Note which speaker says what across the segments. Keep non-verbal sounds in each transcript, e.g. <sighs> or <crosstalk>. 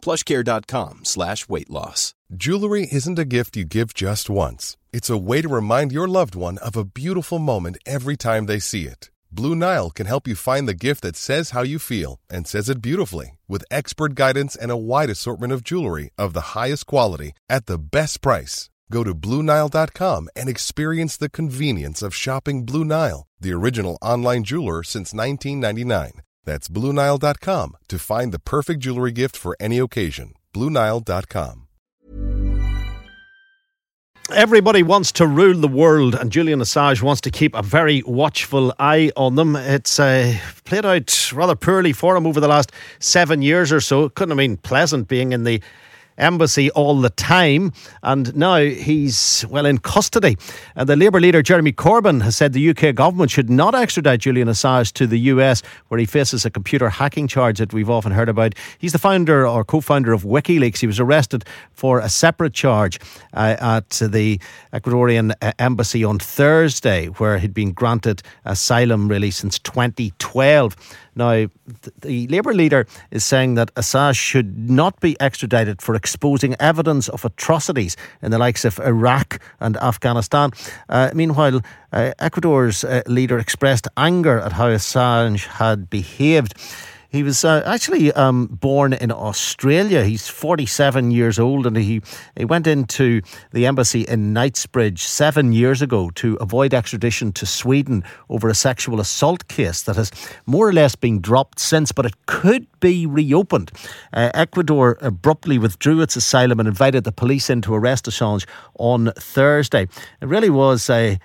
Speaker 1: plushcare.com slash weight loss.
Speaker 2: Jewelry isn't a gift you give just once. It's a way to remind your loved one of a beautiful moment every time they see it. Blue Nile can help you find the gift that says how you feel and says it beautifully with expert guidance and a wide assortment of jewelry of the highest quality at the best price. Go to BlueNile.com and experience the convenience of shopping Blue Nile, the original online jeweler since 1999. That's BlueNile.com to find the perfect jewelry gift for any occasion. BlueNile.com.
Speaker 3: Everybody wants to rule the world, and Julian Assange wants to keep a very watchful eye on them. It's uh, played out rather poorly for him over the last seven years or so. Couldn't have been pleasant being in the embassy all the time, and now he's, well, in custody. And the Labour leader, Jeremy Corbyn, has said the UK government should not extradite Julian Assange to the US, where he faces a computer hacking charge that we've often heard about. He's the founder or co founder of WikiLeaks. He was arrested for a separate charge uh, at the Ecuadorian uh, embassy on Thursday, where he'd been granted asylum really since 2012. Now, the Labour leader is saying that Assange should not be extradited for exposing evidence of atrocities in the likes of Iraq and Afghanistan. Uh, meanwhile, uh, Ecuador's uh, leader expressed anger at how Assange had behaved. He was uh, actually um, born in Australia. He's 47 years old and he, he went into the embassy in Knightsbridge seven years ago to avoid extradition to Sweden over a sexual assault case that has more or less been dropped since, but it could be reopened. Uh, Ecuador abruptly withdrew its asylum and invited the police in to arrest Assange on Thursday. It really was a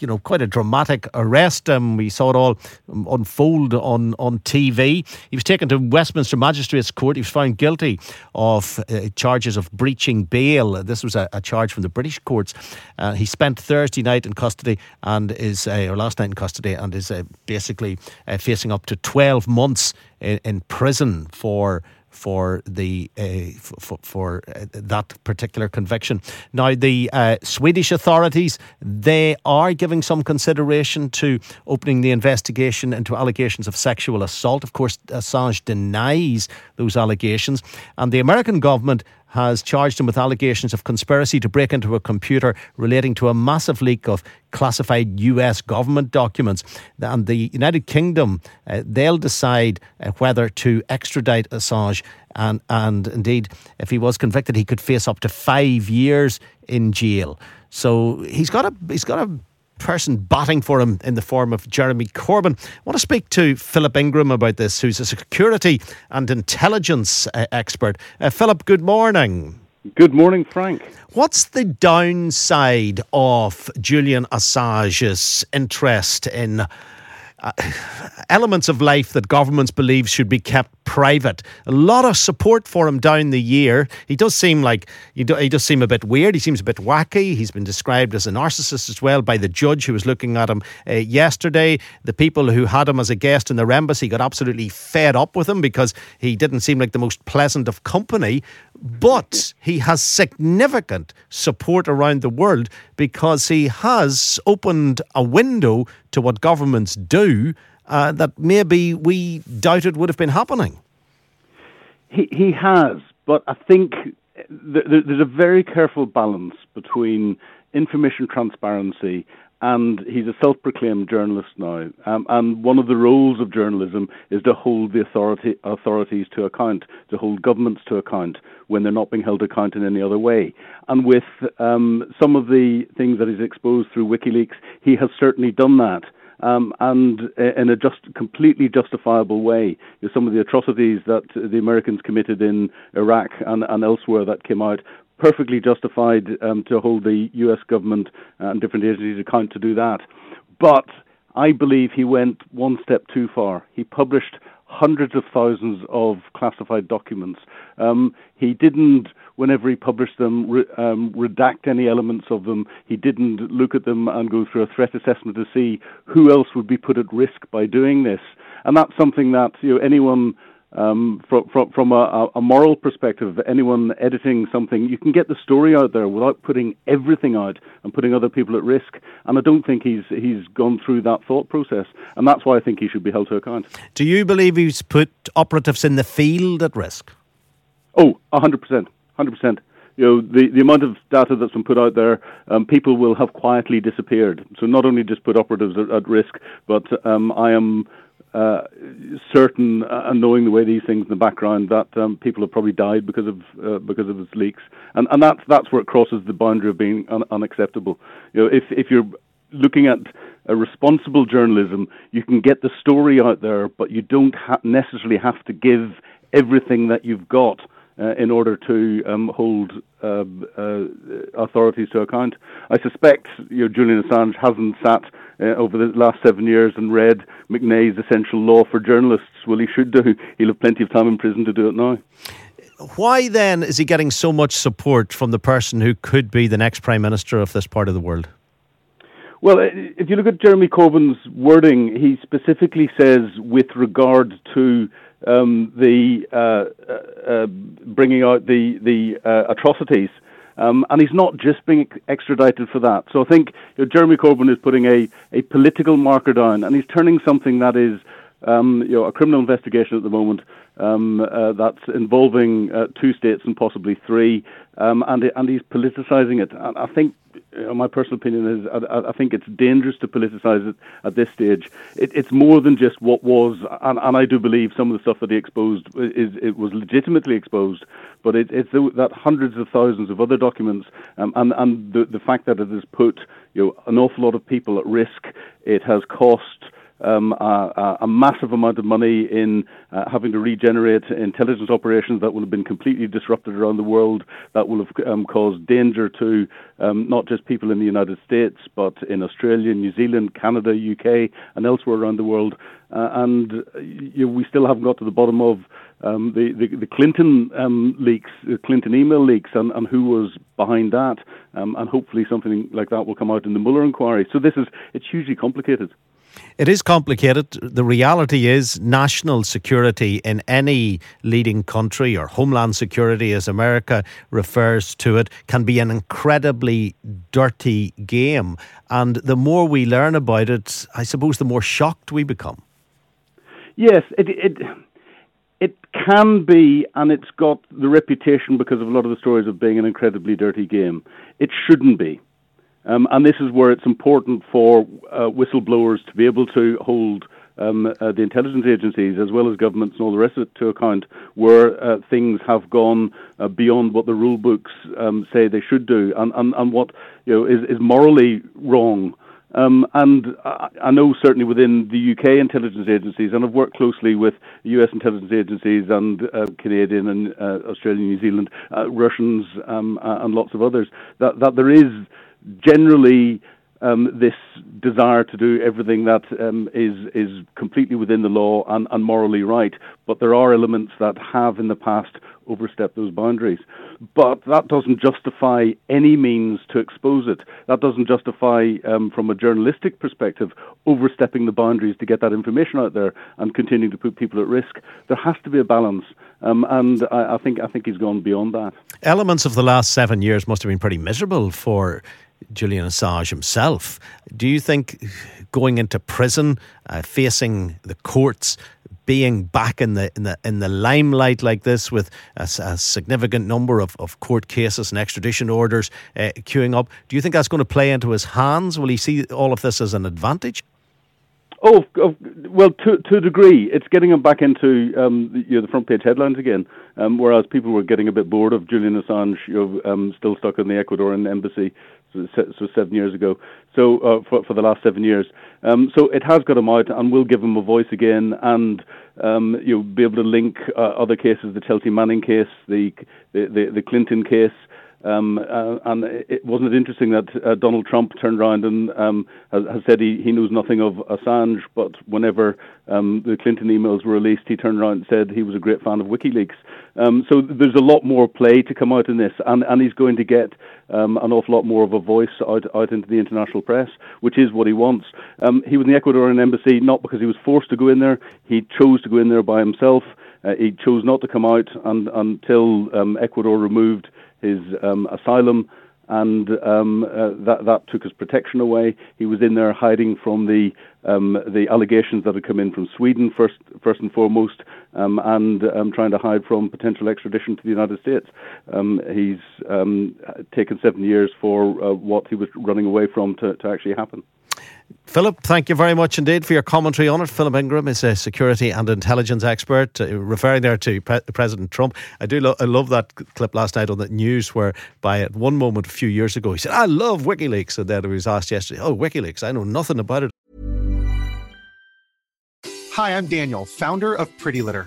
Speaker 3: you know, quite a dramatic arrest. Um, we saw it all unfold on, on TV. He was taken to Westminster Magistrates Court. He was found guilty of uh, charges of breaching bail. This was a, a charge from the British courts. Uh, he spent Thursday night in custody and is, uh, or last night in custody, and is uh, basically uh, facing up to 12 months in, in prison for for the uh, for, for uh, that particular conviction. Now, the uh, Swedish authorities they are giving some consideration to opening the investigation into allegations of sexual assault. Of course, Assange denies those allegations, and the American government has charged him with allegations of conspiracy to break into a computer relating to a massive leak of classified US government documents. And the United Kingdom, uh, they'll decide uh, whether to extradite Assange. And, and indeed, if he was convicted, he could face up to five years in jail. So he's got a he's got a person batting for him in the form of Jeremy Corbyn. I want to speak to Philip Ingram about this, who's a security and intelligence uh, expert. Uh, Philip, good morning.
Speaker 4: Good morning, Frank.
Speaker 3: What's the downside of Julian Assange's interest in uh, <sighs> elements of life that governments believe should be kept private. A lot of support for him down the year. He does seem like he, do, he does seem a bit weird. He seems a bit wacky. He's been described as a narcissist as well by the judge who was looking at him uh, yesterday. The people who had him as a guest in their embassy got absolutely fed up with him because he didn't seem like the most pleasant of company. But he has significant support around the world because he has opened a window to what governments do uh, that maybe we doubted would have been happening.
Speaker 4: He, he has, but I think th- th- there's a very careful balance between information transparency and he's a self-proclaimed journalist now. Um, and one of the roles of journalism is to hold the authority, authorities to account, to hold governments to account when they're not being held account in any other way. And with um, some of the things that he's exposed through WikiLeaks, he has certainly done that. Um, and in a just completely justifiable way. Some of the atrocities that the Americans committed in Iraq and, and elsewhere that came out perfectly justified um, to hold the U.S. government and different agencies account to do that. But I believe he went one step too far. He published hundreds of thousands of classified documents. Um, he didn't whenever he published them, re, um, redact any elements of them. He didn't look at them and go through a threat assessment to see who else would be put at risk by doing this. And that's something that you know anyone um, from, from, from a, a, moral perspective, anyone editing something, you can get the story out there without putting everything out and putting other people at risk. And I don't think he's he's gone through that thought process, and that's why I think he should be held to account.
Speaker 3: Do you believe he's put operatives in the field at risk?
Speaker 4: Oh, hundred percent, hundred percent. You know, the, the amount of data that's been put out there, um, people will have quietly disappeared. So not only just put operatives at, at risk, but um, I am uh, certain, uh, and knowing the way these things in the background, that um, people have probably died because of uh, because of its leaks, and and that's that's where it crosses the boundary of being un- unacceptable. You know, if if you're looking at a responsible journalism, you can get the story out there, but you don't ha- necessarily have to give everything that you've got uh, in order to um, hold uh, uh, authorities to account. I suspect you know, Julian Assange hasn't sat uh, over the last seven years and read McNae's Essential Law for Journalists. Well, he should do. <laughs> He'll have plenty of time in prison to do it now.
Speaker 3: Why then is he getting so much support from the person who could be the next Prime Minister of this part of the world?
Speaker 4: Well, if you look at Jeremy Corbyn's wording, he specifically says, with regard to um, the uh, uh, uh, bringing out the the uh, atrocities. Um, and he's not just being extradited for that. So I think you know, Jeremy Corbyn is putting a, a political marker down, and he's turning something that is um, you know, a criminal investigation at the moment um, uh, that's involving uh, two states and possibly three, um, and and he's politicising it. I think my personal opinion is I, I, think it's dangerous to politicize it at this stage. It, it's more than just what was, and, and, I do believe some of the stuff that he exposed is it was legitimately exposed, but it, it's the, that hundreds of thousands of other documents, um, and and the the fact that it has put you know an awful lot of people at risk. It has cost um, a, a, massive amount of money in uh, having to regenerate intelligence operations that will have been completely disrupted around the world, that will have um, caused danger to um, not just people in the United States, but in Australia, New Zealand, Canada, UK, and elsewhere around the world. Uh, and you know, we still haven't got to the bottom of um, the, the, the Clinton um, leaks, the Clinton email leaks, and, and who was behind that. Um, and hopefully something like that will come out in the Mueller inquiry. So this is it's hugely complicated.
Speaker 3: It is complicated. The reality is national security in any leading country or homeland security, as America refers to it, can be an incredibly dirty game. And the more we learn about it, I suppose the more shocked we become.
Speaker 4: Yes, it, it it can be, and it's got the reputation because of a lot of the stories of being an incredibly dirty game. It shouldn't be. Um, and this is where it's important for uh, whistleblowers to be able to hold um, uh, the intelligence agencies as well as governments and all the rest of it to account where uh, things have gone uh, beyond what the rule books um, say they should do and, and, and what you know, is, is morally wrong. Um, and I, I, know certainly within the UK intelligence agencies, and I've worked closely with US intelligence agencies and uh, Canadian and uh, Australian, New Zealand, uh, Russians, um, and lots of others, that, that there is generally um, this desire to do everything that um, is is completely within the law and, and, morally right, but there are elements that have in the past overstepped those boundaries. But that doesn't justify any means to expose it. That doesn't justify, um, from a journalistic perspective, overstepping the boundaries to get that information out there and continuing to put people at risk. There has to be a balance, um, and I, I think I think he's gone beyond that.
Speaker 3: Elements of the last seven years must have been pretty miserable for Julian Assange himself. Do you think going into prison, uh, facing the courts, being back in the in the in the limelight like this with a, a significant number of, of court cases and extradition orders uh, queuing up, do you think that's going to play into his hands? Will he see all of this as an advantage?
Speaker 4: Oh, well, to to a degree, it's getting them back into um, the, you know, the front page headlines again. Um, whereas people were getting a bit bored of Julian Assange, you know, um, still stuck in the Ecuadorian embassy, so, so seven years ago. So uh, for for the last seven years, um, so it has got him out, and will give him a voice again, and um, you'll be able to link uh, other cases, the Chelsea Manning case, the the the, the Clinton case. Um, uh, and it wasn't it interesting that uh, Donald Trump turned around and um, has, has, said he, he knows nothing of Assange, but whenever um, the Clinton emails were released, he turned around and said he was a great fan of WikiLeaks. Um, so there's a lot more play to come out in this, and, and he's going to get um, an awful lot more of a voice out, out into the international press, which is what he wants. Um, he was in the Ecuadorian embassy not because he was forced to go in there; he chose to go in there by himself. Uh, he chose not to come out and, until um, Ecuador removed his um, asylum, and um, uh, that that took his protection away. He was in there hiding from the um, the allegations that had come in from Sweden first first and foremost, um, and um, trying to hide from potential extradition to the United States. Um, he's taken seven years for uh, what he was running away from to, to actually happen.
Speaker 3: Philip, thank you very much indeed for your commentary on it. Philip Ingram is a security and intelligence expert, uh, referring there to Pre- President Trump. I do lo- I love that clip last night on the news where, by at one moment a few years ago, he said, "I love WikiLeaks," and then he was asked yesterday, "Oh, WikiLeaks, I know nothing about it."
Speaker 5: Hi, I'm Daniel, founder of Pretty Litter.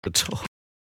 Speaker 6: 不错。